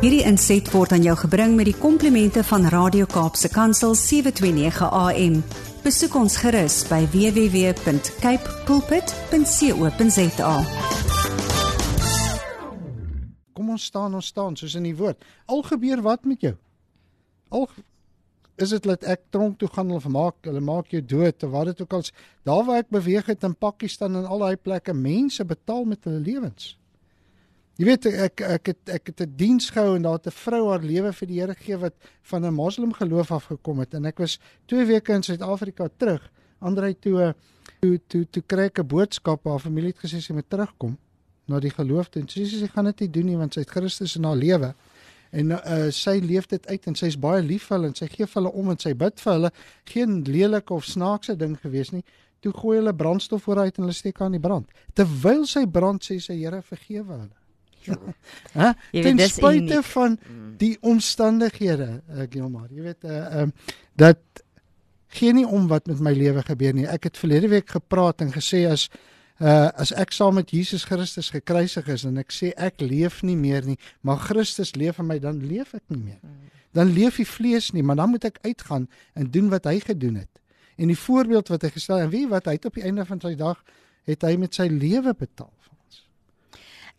Hierdie inset word aan jou gebring met die komplimente van Radio Kaapse Kansel 729 AM. Besoek ons gerus by www.cape pulpit.co.za. Kom ons staan, ons staan soos in die woord. Al gebeur wat met jou? Al is dit dat ek tronk toe gaan of maak hulle maak jou dood of wat dit ook al is. Daar waar ek beweeg het in Pakistan en al daai plekke, mense betaal met hulle lewens. Jy weet ek ek het ek het 'n diens gehou en daar het 'n vrou haar lewe vir die Here gegee wat van 'n moslim geloof af gekom het en ek was 2 weke in Suid-Afrika terug. Andrei toe toe toe toe kry ek 'n boodskap haar familie het gesê sy moet terugkom na die geloof toe. Sy sê sy gaan dit nie doen nie want sy het Christus in haar lewe. En uh, sy leef dit uit en sy's baie lief vir hulle en sy gee vir hulle om en sy bid vir hulle. Geen lelike of snaakse ding gewees nie. Toe gooi hulle brandstof vooruit en hulle steek aan die brand. Terwyl sy brand sê sy Here vergewe hulle. Hæ? Ten spyte van mm. die omstandighede, ek uh, Gilmar. Jy weet uh um dat gee nie om wat met my lewe gebeur nie. Ek het verlede week gepraat en gesê as uh as ek saam met Jesus Christus gekruisig is en ek sê ek leef nie meer nie, maar Christus leef in my, dan leef ek nie meer. Mm. Dan leef die vlees nie, maar dan moet ek uitgaan en doen wat hy gedoen het. En die voorbeeld wat hy gestel en wie wat hy het op die einde van sy dag het hy met sy lewe betaal.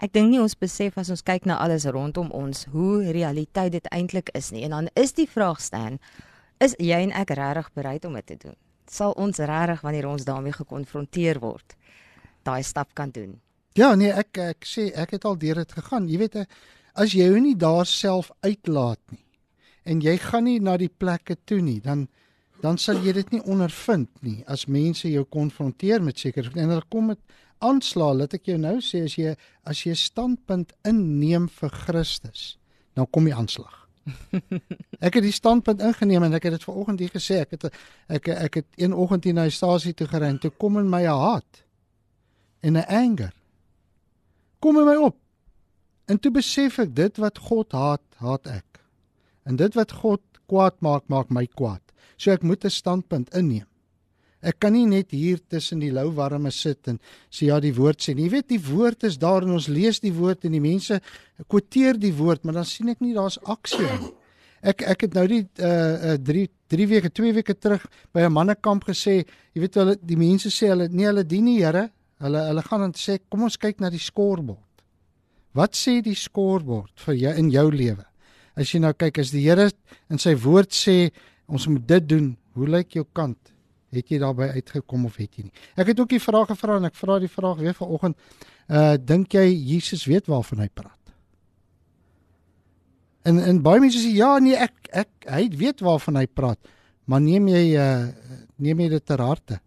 Ek dink nie ons besef as ons kyk na alles rondom ons hoe realiteit dit eintlik is nie. En dan is die vraag staan, is jy en ek regtig bereid om dit te doen? Sal ons regtig wanneer ons daarmee gekonfronteer word, daai stap kan doen? Ja, nee, ek ek sê ek het al deur dit gegaan. Jy weet as jy jou nie daar self uitlaat nie en jy gaan nie na die plekke toe nie, dan dan sal jy dit nie ondervind nie as mense jou konfronteer met seker en hulle kom met aansla, laat ek jou nou sê as jy as jy 'n standpunt inneem vir Christus, dan kom die aanslag. ek het die standpunt ingeneem en ek het dit vanoggend hier gesê, ek het ek ek het een oggend hier na die stasie toe gery en toe kom in my haat en 'n anger. Kom in my op. En toe besef ek dit wat God haat, haat ek. En dit wat God kwaad maak, maak my kwaad. So ek moet 'n standpunt inneem. Ek kan nie net hier tussen die louwarme sit en sê ja die woord sê nie. Jy weet die woord is daar en ons lees die woord en die mense quoteer die woord, maar dan sien ek nie daar's aksie nie. Ek ek het nou die uh 3 3 weke, 2 weke terug by 'n mannekamp gesê, jy weet hulle die mense sê hulle nee hulle dien die Here. Hulle hulle gaan dan sê kom ons kyk na die skoorbord. Wat sê die skoorbord vir jou in jou lewe? As jy nou kyk as die Here in sy woord sê ons moet dit doen, hoe lyk jou kant? Het jy daarbey uitgekom of het jy nie? Ek het ook die vraag gevra en ek vra die vraag weer vanoggend. Uh dink jy Jesus weet waarvan hy praat? En en baie mense sê ja, nee, ek ek hy weet waarvan hy praat. Maar neem jy uh neem jy dit ter harte?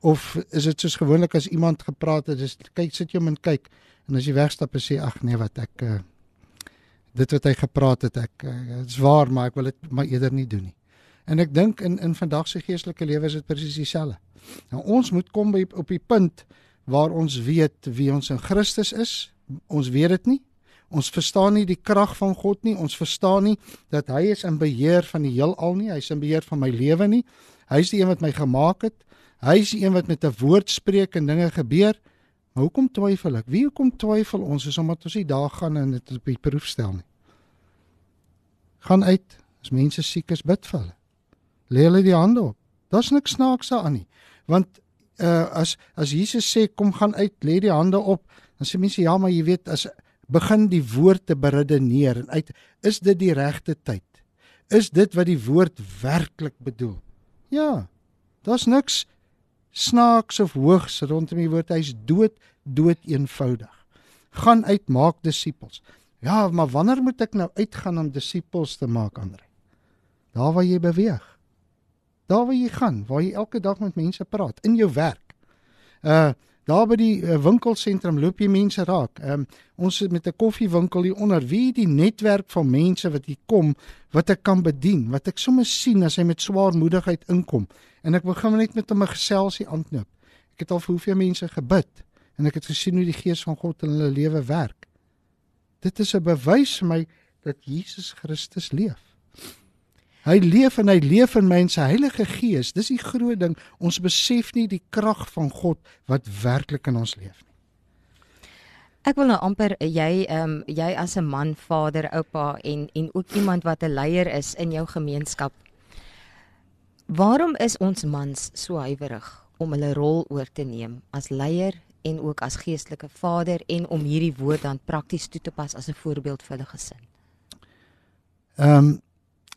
Of is dit soos gewoonlik as iemand gepraat het, dis kyk sit jy om en kyk en as jy wegstap en sê ag nee wat ek uh dit wat hy gepraat het ek uh, dit is waar maar ek wil dit maar eerder nie doen nie. En ek dink in in vandag se geestelike lewe is dit presies dieselfde. Nou ons moet kom by op die punt waar ons weet wie ons in Christus is. Ons weet dit nie. Ons verstaan nie die krag van God nie. Ons verstaan nie dat hy is in beheer van die heelal nie. Hy is in beheer van my lewe nie. Hy is die een wat my gemaak het. Hy is die een wat met 'n woord spreek en dinge gebeur. Maar hoekom twyfel ek? Wie hoekom twyfel ons is omdat ons nie daar gaan en dit op die proef stel nie. Gaan uit. As mense siek is, bid vir hulle lê hulle die hande op. Daar's niks snaaks aan nie. Want uh as as Jesus sê kom gaan uit, lê die hande op, dan sê mense ja, maar jy weet as begin die woord te beredeneer en uit is dit die regte tyd? Is dit wat die woord werklik bedoel? Ja. Daar's niks snaaks of hoogs rondom die woord. Hy's dood dood eenvoudig. Gaan uit maak disippels. Ja, maar wanneer moet ek nou uitgaan om disippels te maak, Andre? Daar waar jy beweeg. Daar waar jy gaan, waar jy elke dag met mense praat in jou werk. Uh daar by die uh, winkelsentrum loop jy mense raak. Um ons met 'n koffiewinkel hier onder. Wie die netwerk van mense wat hier kom wat ek kan bedien, wat ek sommer sien as hy met swaarmoedigheid inkom en ek begin net met hom 'n geselsie aanknoop. Ek het al vir hoeveel mense gebid en ek het gesien hoe die gees van God in hulle lewe werk. Dit is 'n bewys vir my dat Jesus Christus leef. Hy leef en hy leef in my en sy Heilige Gees. Dis die groot ding. Ons besef nie die krag van God wat werklik in ons leef nie. Ek wil nou amper jy ehm um, jy as 'n man, vader, oupa en en ook iemand wat 'n leier is in jou gemeenskap. Waarom is ons mans so huiwerig om hulle rol oor te neem as leier en ook as geestelike vader en om hierdie woord dan prakties toe te pas as 'n voorbeeld vir hulle gesin? Ehm um,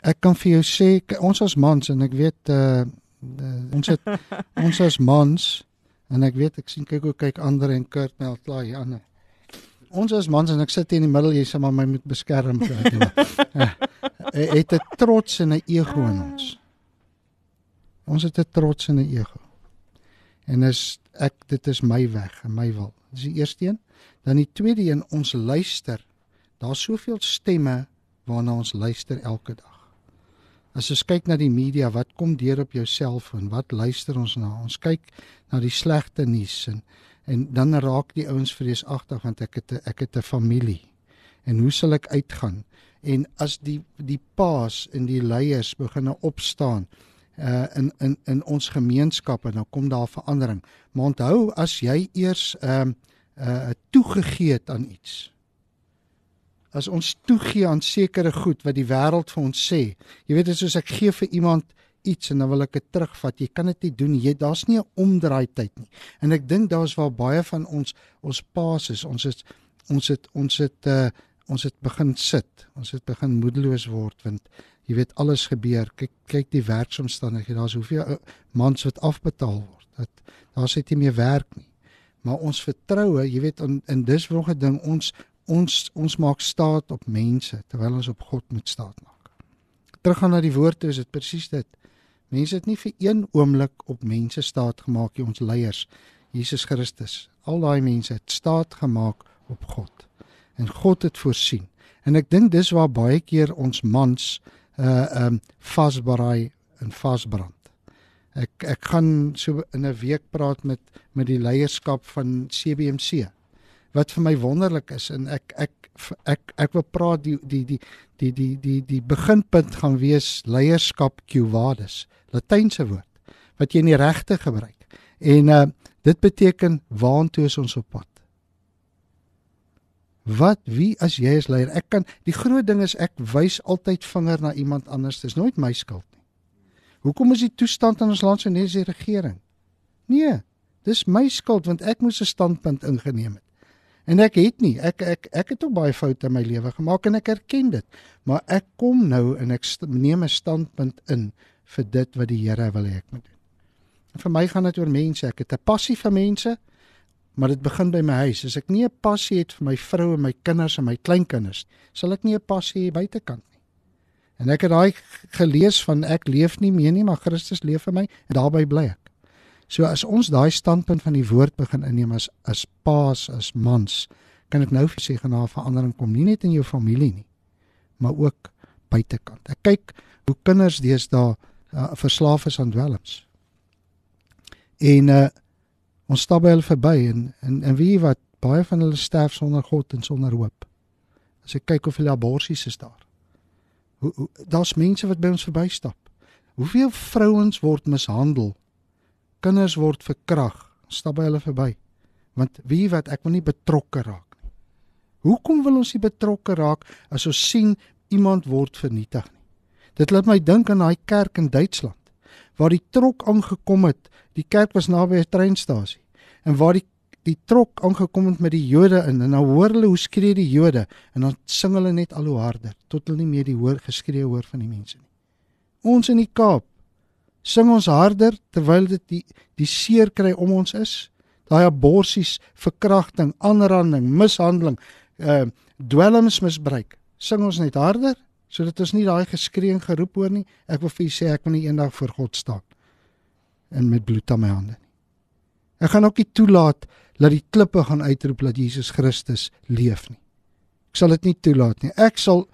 ek kan vir jou sê ons as mans en ek weet uh, uh ons het ons as mans en ek weet ek sien kyk hoe kyk ander en Kurt nou klaar hier aan. Ons as mans en ek sit hier in die middel jy sê maar my moet beskerm vir dit. Het 'n trots en 'n ego in ons. Ons het 'n trots en 'n ego. En is ek dit is my weg en my wil. Dis die eerste een. Dan die tweede een ons luister. Daar's soveel stemme waarna ons luister elke dag. As ons kyk na die media, wat kom deur op jou selfoon? Wat luister ons na? Ons kyk na die slegte nuus en en dan raak die ouens vreesagtig want ek het ek het 'n familie. En hoe sal ek uitgaan? En as die die paas en die leiers begin opstaan uh in in in ons gemeenskappe dan kom daar verandering. Maar onthou as jy eers ehm uh, uh toegegee het aan iets. As ons toegee aan sekere goed wat die wêreld vir ons sê. Jy weet dit soos ek gee vir iemand iets en dan wil ek dit terugvat. Jy kan dit nie doen. Jy daar's nie 'n omdraai tyd nie. En ek dink daar's waar baie van ons ons paas is. Ons is ons het ons het uh ons het begin sit. Ons het begin moedeloos word want jy weet alles gebeur. Kyk kyk die werksomstandighede. Daar's hoeveel uh, mans wat afbetaal word. Dat daar sit nie meer werk nie. Maar ons vertroue, jy weet in in dis 'n ding ons ons ons maak staat op mense terwyl ons op God moet staat maak. Teruggaan na die woord toe is dit presies dit. Mense het nie vir een oomblik op mense staat gemaak nie, ons leiers, Jesus Christus. Al daai mense het staat gemaak op God. En God het voorsien. En ek dink dis waar baie keer ons mans uh um vasbraai en vasbrand. Ek ek gaan so in 'n week praat met met die leierskap van CBMC wat vir my wonderlik is en ek ek ek ek wil praat die die die die die die die beginpunt gaan wees leierskap Q vadis latynse woord wat jy in die regte gebruik en uh dit beteken waantoe is ons op pad Wat wie as jy is leier? Ek kan die groot ding is ek wys altyd vinger na iemand anders. Dis nooit my skuld nie. Hoekom is die toestand in ons land so net die regering? Nee, dis my skuld want ek moes 'n standpunt ingeneem het. En ek het nie. Ek ek ek het ook baie foute in my lewe gemaak en ek erken dit. Maar ek kom nou en ek neem 'n standpunt in vir dit wat die Here wil hê ek moet doen. En vir my gaan dit oor mense. Ek het 'n passie vir mense maar dit begin by my huis. As ek nie 'n passie het vir my vrou en my kinders en my kleinkinders, sal ek nie 'n passie hê buitekant nie. En ek het daai gelees van ek leef nie meer nie, maar Christus leef in my en daarbey bly ek. So as ons daai standpunt van die woord begin inneem as as paas, as mans, kan ek nou sê gaan daar verandering kom, nie net in jou familie nie, maar ook buitekant. Ek kyk hoe kinders deesdae uh, verslaaf is aan dwelms. En uh Ons stap by hulle verby en en en wie wat baie van hulle sterf sonder God en sonder hoop. As ek kyk of hulle aborsies is daar. Hoe, hoe daar's mense wat by ons verbystap. Hoeveel vrouens word mishandel? Kinders word verkrag. Stap by hulle verby. Want wie wat ek wil nie betrokke raak nie. Hoekom wil ons nie betrokke raak as ons sien iemand word vernietig nie? Dit laat my dink aan daai kerk in Duitsland waar die trok aangekom het. Die kerk was naby 'n treinstasie. En waar die die trok aangekom het met die Jode in en nou hoor hulle hoe skree die Jode en dan sing hulle net al hoe harder tot hulle nie meer die hoor geskree hoor van die mense nie. Ons in die Kaap sing ons harder terwyl dit die die seer kry om ons is. Daai aborsies, verkrachting, aanranding, mishandeling, uh dwelmsmisbruik. Sing ons net harder sodat ons nie daai geskree en geroep hoor nie. Ek wil vir u sê ek wil nie eendag voor God staan en met bloed aan my hande nie. Ek gaan ook nie toelaat dat die klippe gaan uitroep dat Jesus Christus leef nie. Ek sal dit nie toelaat nie. Ek sal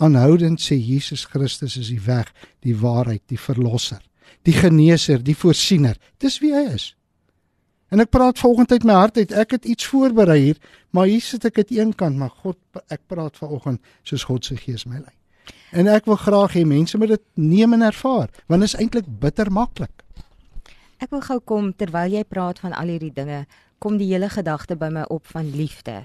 aanhoudend sê Jesus Christus is die weg, die waarheid, die verlosser, die geneeser, die voorsiener. Dis wie hy is. En ek praat vanoggend uit my hart uit. Ek het iets voorberei hier, maar hier sit ek aan een kant, maar God, ek praat vanoggend soos God se gees my lei. En ek wil graag hê mense moet dit neem en ervaar, want dit is eintlik bitter maklik. Ek wil gou kom terwyl jy praat van al hierdie dinge, kom die hele gedagte by my op van liefde.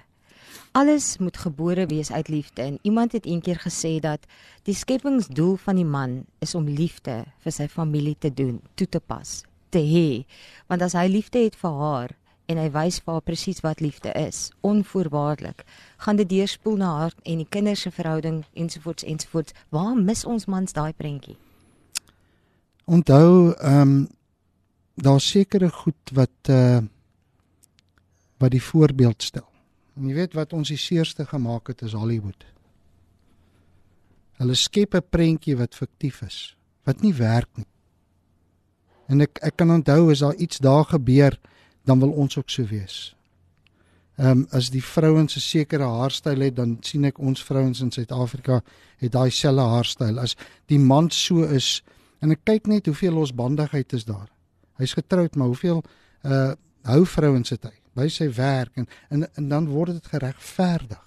Alles moet gebore wees uit liefde en iemand het eendag gesê dat die skepingsdoel van die man is om liefde vir sy familie te doen, toe te pas, te hê. Want as hy liefde het vir haar en hy wys vir haar presies wat liefde is, onvoorwaardelik, gaan dit deurspoel na haar en die kinders se verhouding ensovoorts ensovoorts. Waar mis ons mans daai prentjie? Onthou, ehm um, daar's sekere goed wat uh wat die voorbeeld stel. En jy weet wat ons die seerste gemaak het is Hollywood. Hulle skep 'n prentjie wat fiktief is, wat nie werk nie. En ek ek kan onthou as daar iets daar gebeur, dan wil ons ook so wees. Ehm um, as die vrouens 'n sekere haarstyl het, dan sien ek ons vrouens in Suid-Afrika het daai selfde haarstyl. As die man so is en ek kyk net hoeveel losbandigheid is daar. Hy's getroud, maar hoeveel uh hou vrouens het hy by sy werk en en, en dan word dit geregverdig.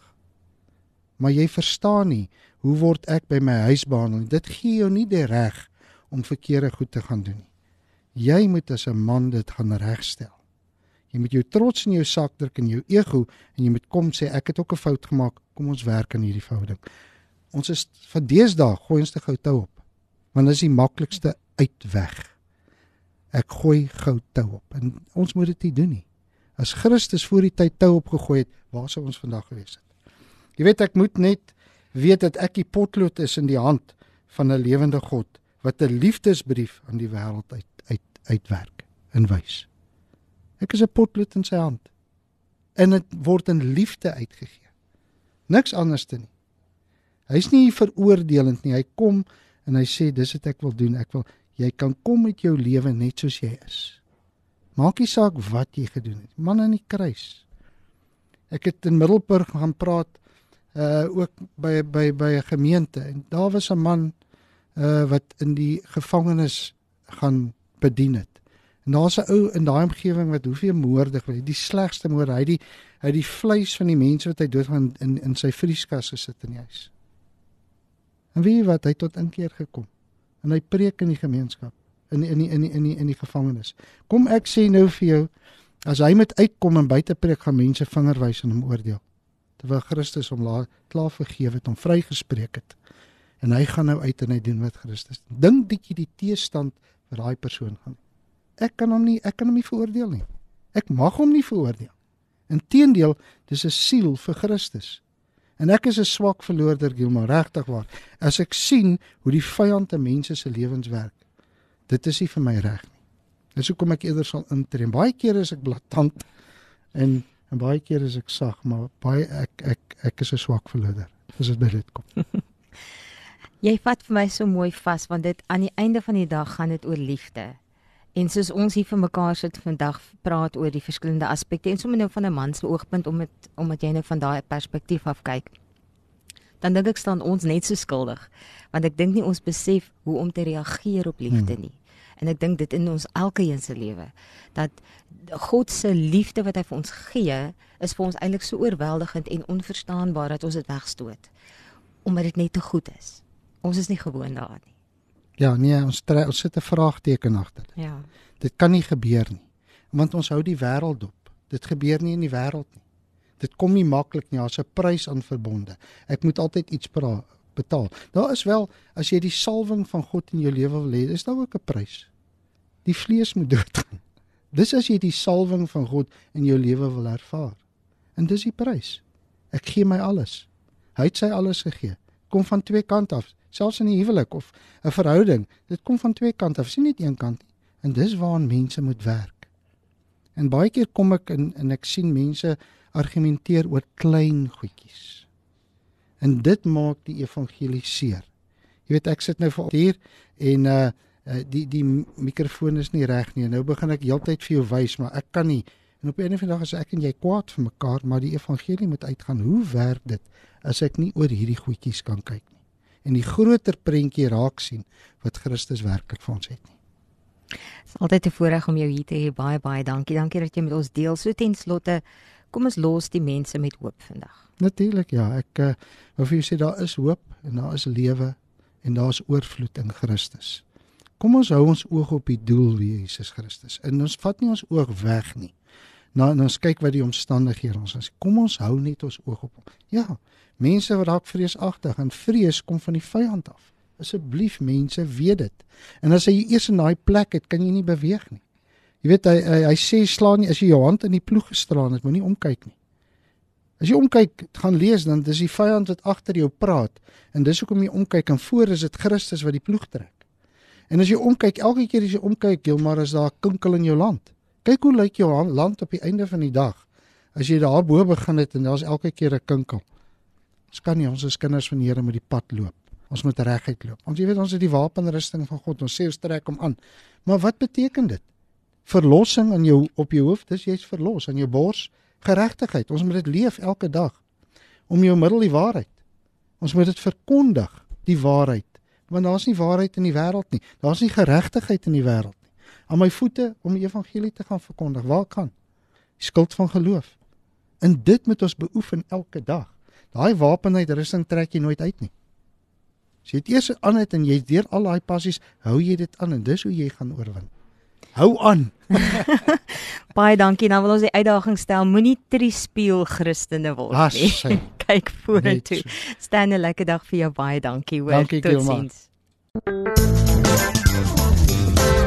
Maar jy verstaan nie, hoe word ek by my huis behandel? Dit gee jou nie die reg om verkeerde goed te gaan doen nie. Jy moet as 'n man dit gaan regstel. Jy moet jou trots in jou sak druk en jou ego en jy moet kom sê ek het ook 'n fout gemaak. Kom ons werk aan hierdie verhouding. Ons is van deesdae gooi ons te gou tou op. Want dit is die maklikste uitweg. Ek gooi gou tou op en ons moet dit nie doen nie. As Christus voor die tyd tou opgegooi het, waar sou ons vandag gewees het? Jy weet ek moet net weet dat ek die potlood is in die hand van 'n lewende God wat 'n liefdesbrief aan die wêreld uit uit uitwerk en wys. Ek is 'n potlood in sy hand. En dit word in liefde uitgegee. Niks anders te nie. Hy's nie veroordelend nie. Hy kom en hy sê dis wat ek wil doen. Ek wil jy kan kom met jou lewe net soos jy is. Maak nie saak wat jy gedoen het. Man aan die kruis. Ek het in Middelburg gaan praat uh ook by by by 'n gemeente en daar was 'n man uh wat in die gevangenis gaan bedien het. En daar's 'n ou in daai omgewing wat hoeveel moorde gewees, die slegste moord. Hy die hy die vleis van die mense wat hy doodgaan in in sy vrieskas gesit in die huis. En wie wat hy tot inkeer gekom. En hy preek in die gemeenskap in in die, in die, in die, in die gevangenis. Kom ek sê nou vir jou as hy met uitkom en buite preek gaan mense vingerwys en hom oordeel. Terwyl Christus hom laat klaar vergewe het, hom vrygespreek het. En hy gaan nou uit en hy doen wat Christus. Dink dit jy die teestand vir daai persoon gaan ek kan hom nie ek kan hom nie veroordeel nie. Ek mag hom nie veroordeel. Inteendeel, dis 'n siel vir Christus. En ek is 'n swak verloorder, Gilma, regtig waar. As ek sien hoe die vyand te mense se lewens werk, dit is nie vir my reg nie. Dis hoekom ek eerder sal intree. Baie kere is ek blaatant en en baie kere is ek sag, maar baie ek ek ek is 'n swak verloorder. As dit by dit kom. Jy vat vir my so mooi vas want dit aan die einde van die dag gaan dit oor liefde. En soos ons hier vir mekaar sit vandag praat oor die verskillende aspekte en sommer nou van 'n man se oogpunt om dit omdat jy nou van daai perspektief af kyk. Dan dink ek staan ons net so skuldig want ek dink nie ons besef hoe om te reageer op liefde hmm. nie. En ek dink dit in ons elkeen se lewe dat God se liefde wat hy vir ons gee is vir ons eintlik so oorweldigend en onverstaanbaar dat ons dit wegstoot omdat dit net te goed is. Ons is nie gewoond daaraan nie. Ja, nee, ons tre, ons sit 'n vraagteken agter dit. Ja. Dit kan nie gebeur nie. Want ons hou die wêreld dop. Dit gebeur nie in die wêreld nie. Dit kom nie maklik nie. Daar's 'n prys aan verbonde. Ek moet altyd iets pra, betaal. Daar is wel as jy die salwing van God in jou lewe wil hê, is daar ook 'n prys. Die vlees moet doodgaan. Dis as jy die salwing van God in jou lewe wil ervaar. En dis die prys. Ek gee my alles. Hy het sy alles gegee. Kom van twee kante af selfs in 'n huwelik of 'n verhouding, dit kom van twee kante af, sien net een kant nie. En dis waaraan mense moet werk. En baie keer kom ek in en ek sien mense argumenteer oor klein goedjies. En dit maak die evangelie seer. Jy weet ek sit nou vir hier en uh die die mikrofoon is nie reg nie. Nou begin ek heeltyd vir jou wys, maar ek kan nie. En op 'n of ander dag as ek en jy kwaad vir mekaar, maar die evangelie moet uitgaan. Hoe werk dit as ek nie oor hierdie goedjies kan kyk nie? en die groter prentjie raak sien wat Christus werklik vir ons het nie. Dit is altyd 'n voorreg om jou hier te hê. Baie baie dankie. Dankie dat jy met ons deel. So ten slotte, kom ons los die mense met hoop vandag. Natuurlik ja, ek uh, wil vir julle sê daar is hoop en daar is lewe en daar is oorvloed in Christus. Kom ons hou ons oog op die doel wie Jesus Christus. En ons vat nie ons oog weg nie. Nou nou kyk wat die omstandighede ons is. Kom ons hou net ons oog op hom. Ja, mense wat dalk vreesagtig en vrees kom van die vyand af. Asseblief mense, weet dit. En as jy eers in daai plek het, kan jy nie beweeg nie. Jy weet hy hy, hy sê slaan nie as jy jou hand in die ploeg gestraan het, moenie omkyk nie. As jy omkyk, gaan lees dan dis die vyand wat agter jou praat en dis hoekom jy omkyk en voor is dit Christus wat die ploeg trek. En as jy omkyk, elke keer as jy omkyk, Gilmar is daar 'n kinkel in jou land. Kyk hoe lyk jou land op die einde van die dag. As jy daar bo begin het en daar's elke keer 'n kinkel. Ons kan nie ons as kinders van die Here met die pad loop. Ons moet reguit loop. Ons jy weet ons het die wapenrusting van God. Ons sê ons trek hom aan. Maar wat beteken dit? Verlossing in jou op jou hoof, dis jy's verlos aan jou bors geregtigheid. Ons moet dit leef elke dag. Om jou middel die waarheid. Ons moet dit verkondig, die waarheid. Want daar's nie waarheid in die wêreld nie. Daar's nie geregtigheid in die wêreld. Aan my voete om die evangelie te gaan verkondig. Waar kan? Die skuld van geloof. En dit moet ons beoefen elke dag. Daai wapenuitrusting trek jy nooit uit nie. As jy dit eers aan het en jy's deur al daai passies, hou jy dit aan en dis hoe jy gaan oorwin. Hou aan. Baie dankie. Nou wil ons die uitdaging stel, moenie triespeel Christene word As nie. sy. Kyk vorentoe. Net Staan 'n lekker dag vir jou. Baie dankie hoor. Dankie. Totsiens.